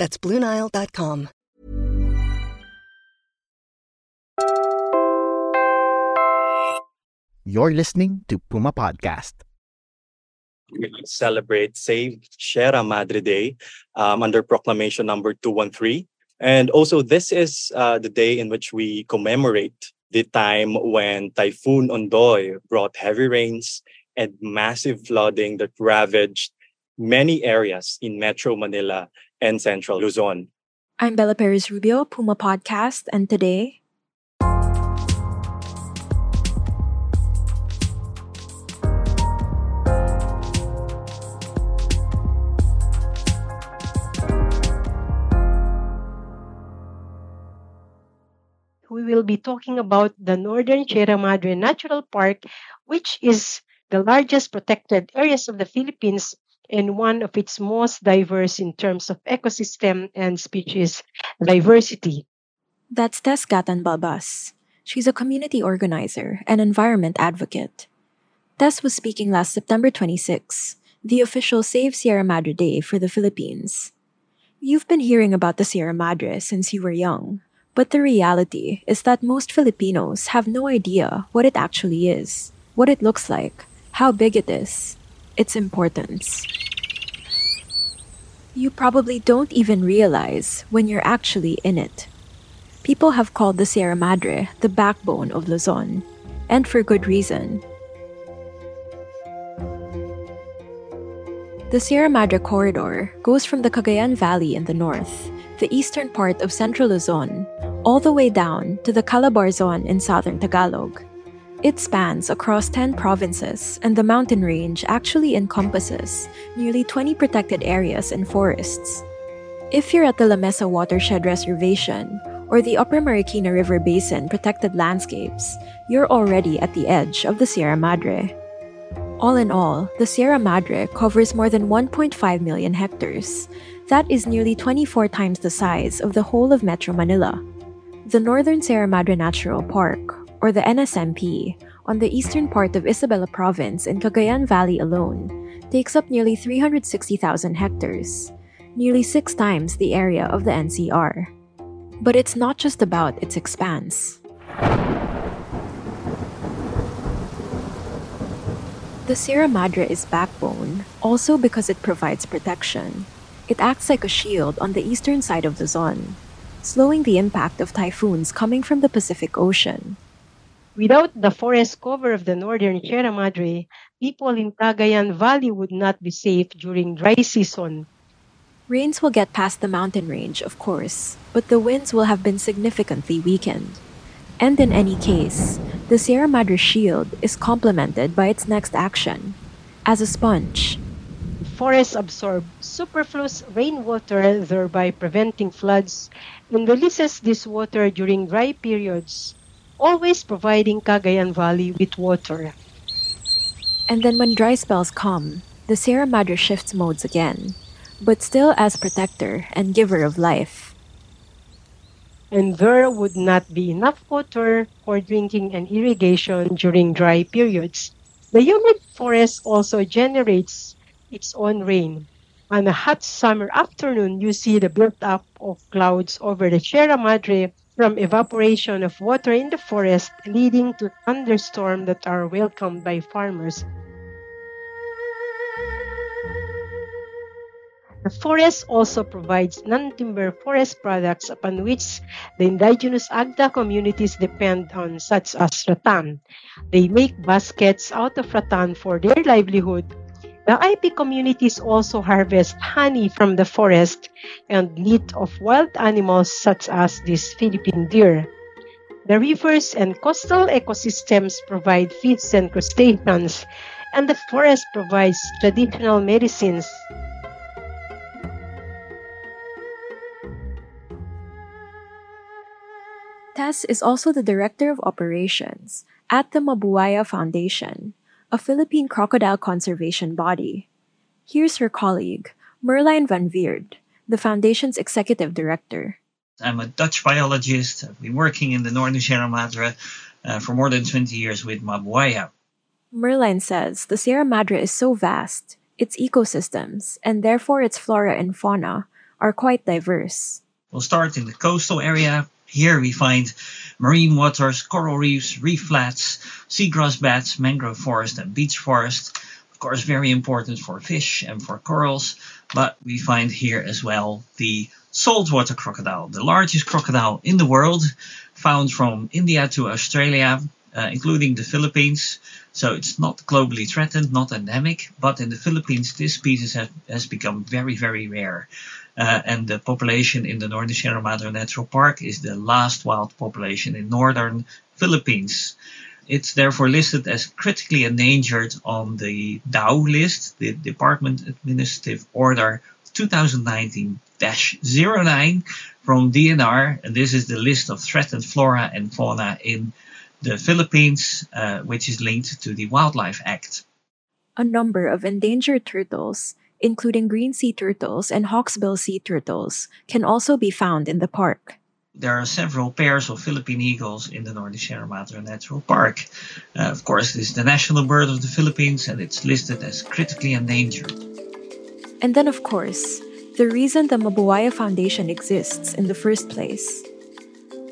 That's BlueNile.com. You're listening to Puma Podcast. We celebrate Save Sierra Madre Day um, under Proclamation number 213. And also, this is uh, the day in which we commemorate the time when Typhoon Ondoy brought heavy rains and massive flooding that ravaged many areas in Metro Manila and Central Luzon. I'm Bella Perez Rubio, Puma Podcast, and today we will be talking about the Northern Sierra Madre Natural Park, which is the largest protected areas of the Philippines and one of its most diverse in terms of ecosystem and species diversity. that's Tess Gatan Balbas. She's a community organizer and environment advocate. Tess was speaking last September 26, the official Save Sierra Madre Day for the Philippines. You've been hearing about the Sierra Madre since you were young, but the reality is that most Filipinos have no idea what it actually is, what it looks like, how big it is, its importance. You probably don't even realize when you're actually in it. People have called the Sierra Madre the backbone of Luzon, and for good reason. The Sierra Madre Corridor goes from the Cagayan Valley in the north, the eastern part of central Luzon, all the way down to the Calabarzon in southern Tagalog. It spans across 10 provinces, and the mountain range actually encompasses nearly 20 protected areas and forests. If you're at the La Mesa Watershed Reservation or the Upper Marikina River Basin protected landscapes, you're already at the edge of the Sierra Madre. All in all, the Sierra Madre covers more than 1.5 million hectares. That is nearly 24 times the size of the whole of Metro Manila. The Northern Sierra Madre Natural Park, or the NSMP, on the eastern part of Isabela Province in Cagayan Valley alone, takes up nearly 360,000 hectares, nearly six times the area of the NCR. But it's not just about its expanse. The Sierra Madre is backbone also because it provides protection. It acts like a shield on the eastern side of the zone, slowing the impact of typhoons coming from the Pacific Ocean. Without the forest cover of the northern Sierra Madre, people in Cagayan Valley would not be safe during dry season. Rains will get past the mountain range, of course, but the winds will have been significantly weakened. And in any case, the Sierra Madre shield is complemented by its next action as a sponge. Forests absorb superfluous rainwater, thereby preventing floods, and releases this water during dry periods, always providing Cagayan Valley with water. And then when dry spells come, the Sierra Madre shifts modes again, but still as protector and giver of life. And there would not be enough water for drinking and irrigation during dry periods. The humid forest also generates its own rain. On a hot summer afternoon, you see the build-up of clouds over the Sierra Madre from evaporation of water in the forest, leading to thunderstorms that are welcomed by farmers. The forest also provides non-timber forest products upon which the indigenous Agta communities depend on, such as rattan. They make baskets out of rattan for their livelihood. The IP communities also harvest honey from the forest and meat of wild animals such as this Philippine deer. The rivers and coastal ecosystems provide fish and crustaceans, and the forest provides traditional medicines Tess is also the Director of Operations at the Mabuwaya Foundation, a Philippine crocodile conservation body. Here's her colleague, Merlijn van Weerd, the Foundation's Executive Director. I'm a Dutch biologist. I've been working in the northern Sierra Madre uh, for more than 20 years with Mabuwaya. Merlijn says the Sierra Madre is so vast, its ecosystems, and therefore its flora and fauna, are quite diverse. We'll start in the coastal area. Here we find marine waters, coral reefs, reef flats, seagrass beds, mangrove forest, and beach forest. Of course, very important for fish and for corals, but we find here as well the saltwater crocodile, the largest crocodile in the world, found from India to Australia, uh, including the Philippines. So it's not globally threatened, not endemic, but in the Philippines, this species have, has become very, very rare. Uh, and the population in the Northern Sierra Madre Natural Park is the last wild population in northern Philippines. It's therefore listed as critically endangered on the DAO list, the Department Administrative Order 2019-09 from DENR, and this is the list of threatened flora and fauna in the Philippines, uh, which is linked to the Wildlife Act. A number of endangered turtles, including green sea turtles and hawksbill sea turtles, can also be found in the park. There are several pairs of Philippine eagles in the Northern Sierra Madre Natural Park. Uh, of course, it is the national bird of the Philippines and it's listed as critically endangered. And then, of course, the reason the Mabuwaya Foundation exists in the first place.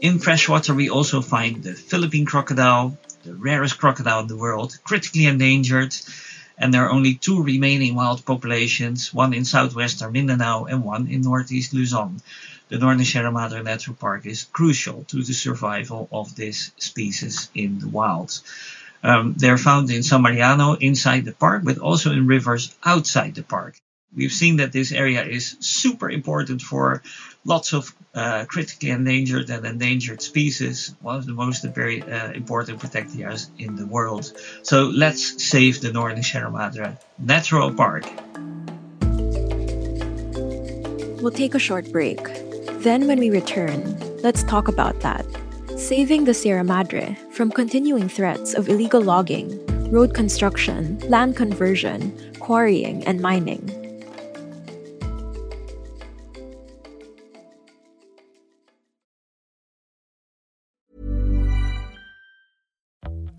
In freshwater, we also find the Philippine crocodile, the rarest crocodile in the world, critically endangered, and there are only two remaining wild populations, one in southwestern Mindanao and one in northeast Luzon. The Northern Sierra Madre Natural Park is crucial to the survival of this species in the wild. Um, they're found in San Mariano inside the park, but also in rivers outside the park. We've seen that this area is super important for lots of uh, critically endangered and endangered species, one of the most very uh, important protected areas in the world. So let's save the Northern Sierra Madre Natural Park. We'll take a short break. Then, when we return, let's talk about that. Saving the Sierra Madre from continuing threats of illegal logging, road construction, land conversion, quarrying, and mining.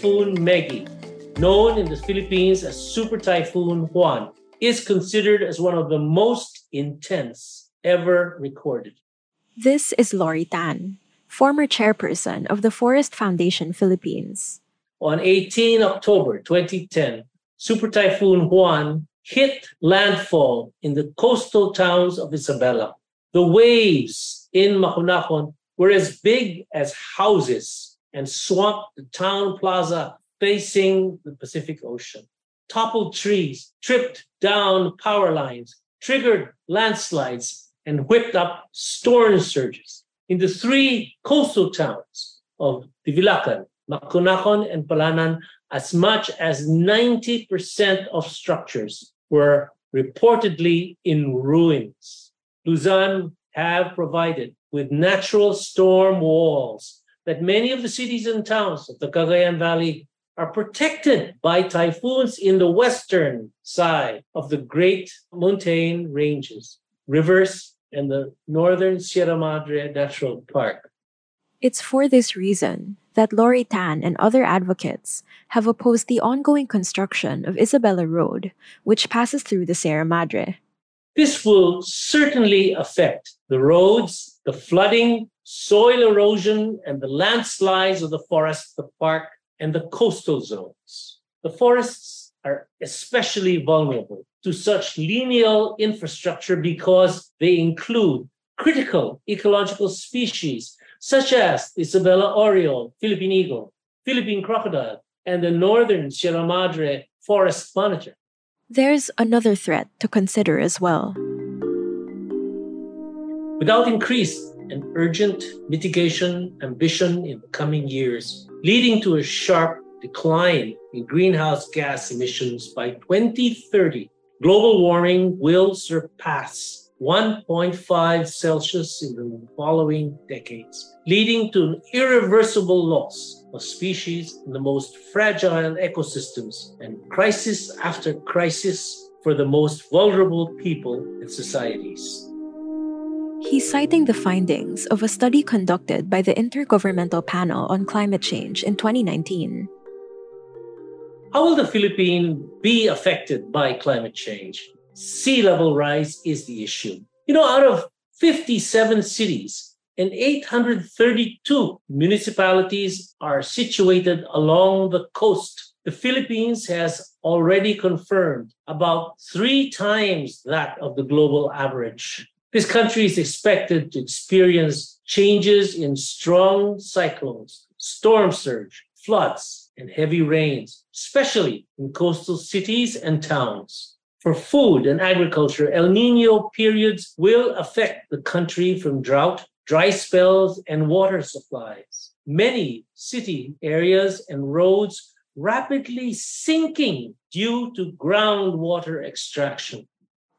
Typhoon Megi, known in the Philippines as Super Typhoon Juan, is considered as one of the most intense ever recorded. This is Lory Tan, former chairperson of the Forest Foundation Philippines. On 18 October 2010, Super Typhoon Juan hit landfall in the coastal towns of Isabela. The waves in Maconacon were as big as houses and swamped the town plaza facing the Pacific Ocean. Toppled trees, tripped down power lines, triggered landslides, and whipped up storm surges. In the three coastal towns of Divilacan, Maconacon, and Palanan, as much as 90% of structures were reportedly in ruins. Luzon have provided with natural storm walls that many of the cities and towns of the Cagayan Valley are protected by typhoons in the western side of the Great mountain Ranges, rivers, and the northern Sierra Madre Natural Park. It's for this reason that Lory Tan and other advocates have opposed the ongoing construction of Isabela Road, which passes through the Sierra Madre. This will certainly affect the roads, the flooding, soil erosion, and the landslides of the forest, the park, and the coastal zones. The forests are especially vulnerable to such lineal infrastructure because they include critical ecological species such as the Isabela oriole, Philippine eagle, Philippine crocodile, and the northern Sierra Madre forest monitor. There's another threat to consider as well. Without increased and urgent mitigation ambition in the coming years, leading to a sharp decline in greenhouse gas emissions by 2030, global warming will surpass 1.5 Celsius in the following decades, leading to an irreversible loss of species in the most fragile ecosystems and crisis after crisis for the most vulnerable people and societies. He's citing the findings of a study conducted by the Intergovernmental Panel on Climate Change in 2019. How will the Philippines be affected by climate change? Sea level rise is the issue. You know, out of 57 cities and 832 municipalities are situated along the coast. The Philippines has already confirmed about three times that of the global average. This country is expected to experience changes in strong cyclones, storm surge, floods, and heavy rains, especially in coastal cities and towns. For food and agriculture, El Nino periods will affect the country from drought, dry spells, and water supplies. Many city areas and roads rapidly sinking due to groundwater extraction.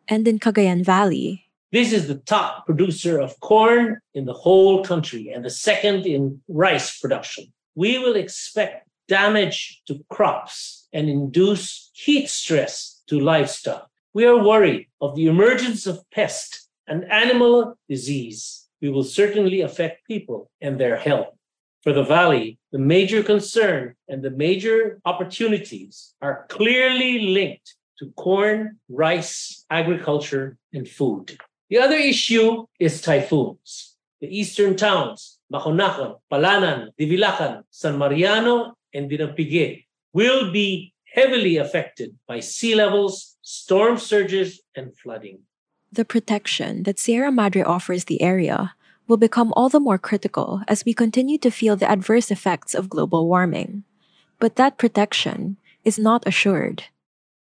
And in Cagayan Valley, this is the top producer of corn in the whole country and the second in rice production. We will expect damage to crops and induce heat stress to livestock. We are worried of the emergence of pest and animal disease. We will certainly affect people and their health. For the valley, the major concern and the major opportunities are clearly linked to corn, rice, agriculture, and food. The other issue is typhoons. The eastern towns, Maconacon, Palanan, Divilacan, San Mariano, and Dinapigue, will be heavily affected by sea levels, storm surges, and flooding. The protection that Sierra Madre offers the area will become all the more critical as we continue to feel the adverse effects of global warming. But that protection is not assured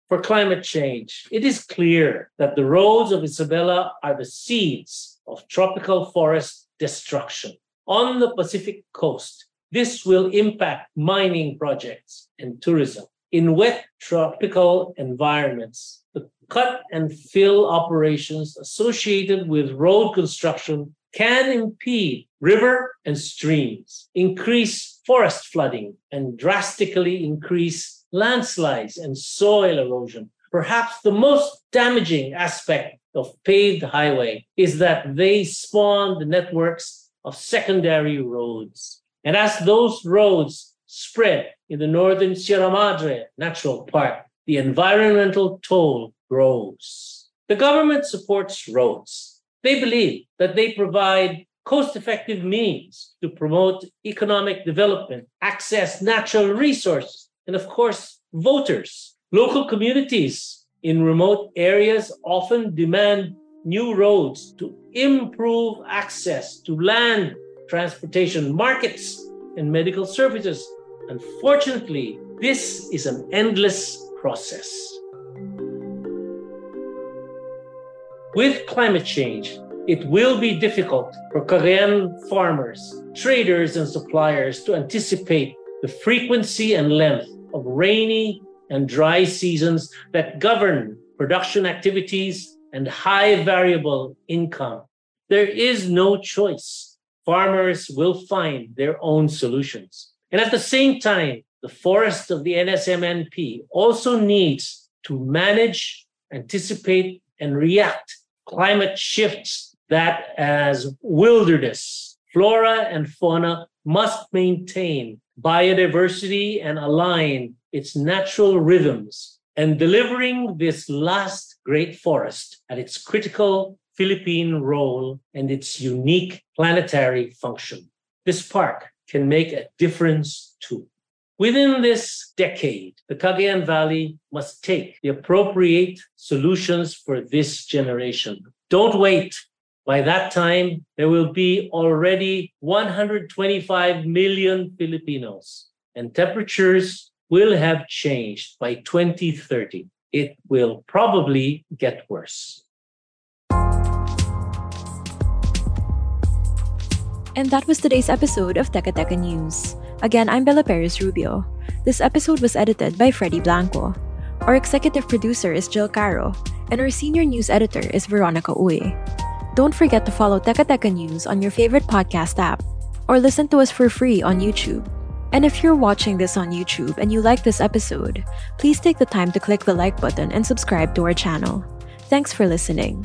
for climate change, it is clear that the roads of Isabela are the seeds of tropical forest destruction. On the Pacific coast, this will impact mining projects and tourism. In wet tropical environments, the cut and fill operations associated with road construction can impede river and streams, increase forest flooding, and drastically increase landslides, and soil erosion. Perhaps the most damaging aspect of paved highway is that they spawn the networks of secondary roads. And as those roads spread in the northern Sierra Madre Natural Park, the environmental toll grows. The government supports roads. They believe that they provide cost effective means to promote economic development, access natural resources, and of course, voters. Local communities in remote areas often demand new roads to improve access to land, transportation, markets, and medical services. Unfortunately, this is an endless process. With climate change, it will be difficult for Korean farmers, traders, and suppliers to anticipate the frequency and length of rainy and dry seasons that govern production activities and high variable income. There is no choice. Farmers will find their own solutions. And at the same time, the forest of the NSMNP also needs to manage, anticipate, and react climate shifts that as wilderness, flora and fauna must maintain biodiversity and align its natural rhythms and delivering this last great forest at its critical Philippine role and its unique planetary function. This park can make a difference too. Within this decade, the Cagayan Valley must take the appropriate solutions for this generation. Don't wait. By that time, there will be already 125 million Filipinos, and temperatures will have changed by 2030. It will probably get worse. And that was today's episode of Teka Teka News. Again, I'm Bella Perez Rubio. This episode was edited by Freddie Blanco. Our executive producer is Jill Caro, and our senior news editor is Veronica Uy. Don't forget to follow Teka Teka News on your favorite podcast app, or listen to us for free on YouTube. And if you're watching this on YouTube and you like this episode, please take the time to click the like button and subscribe to our channel. Thanks for listening.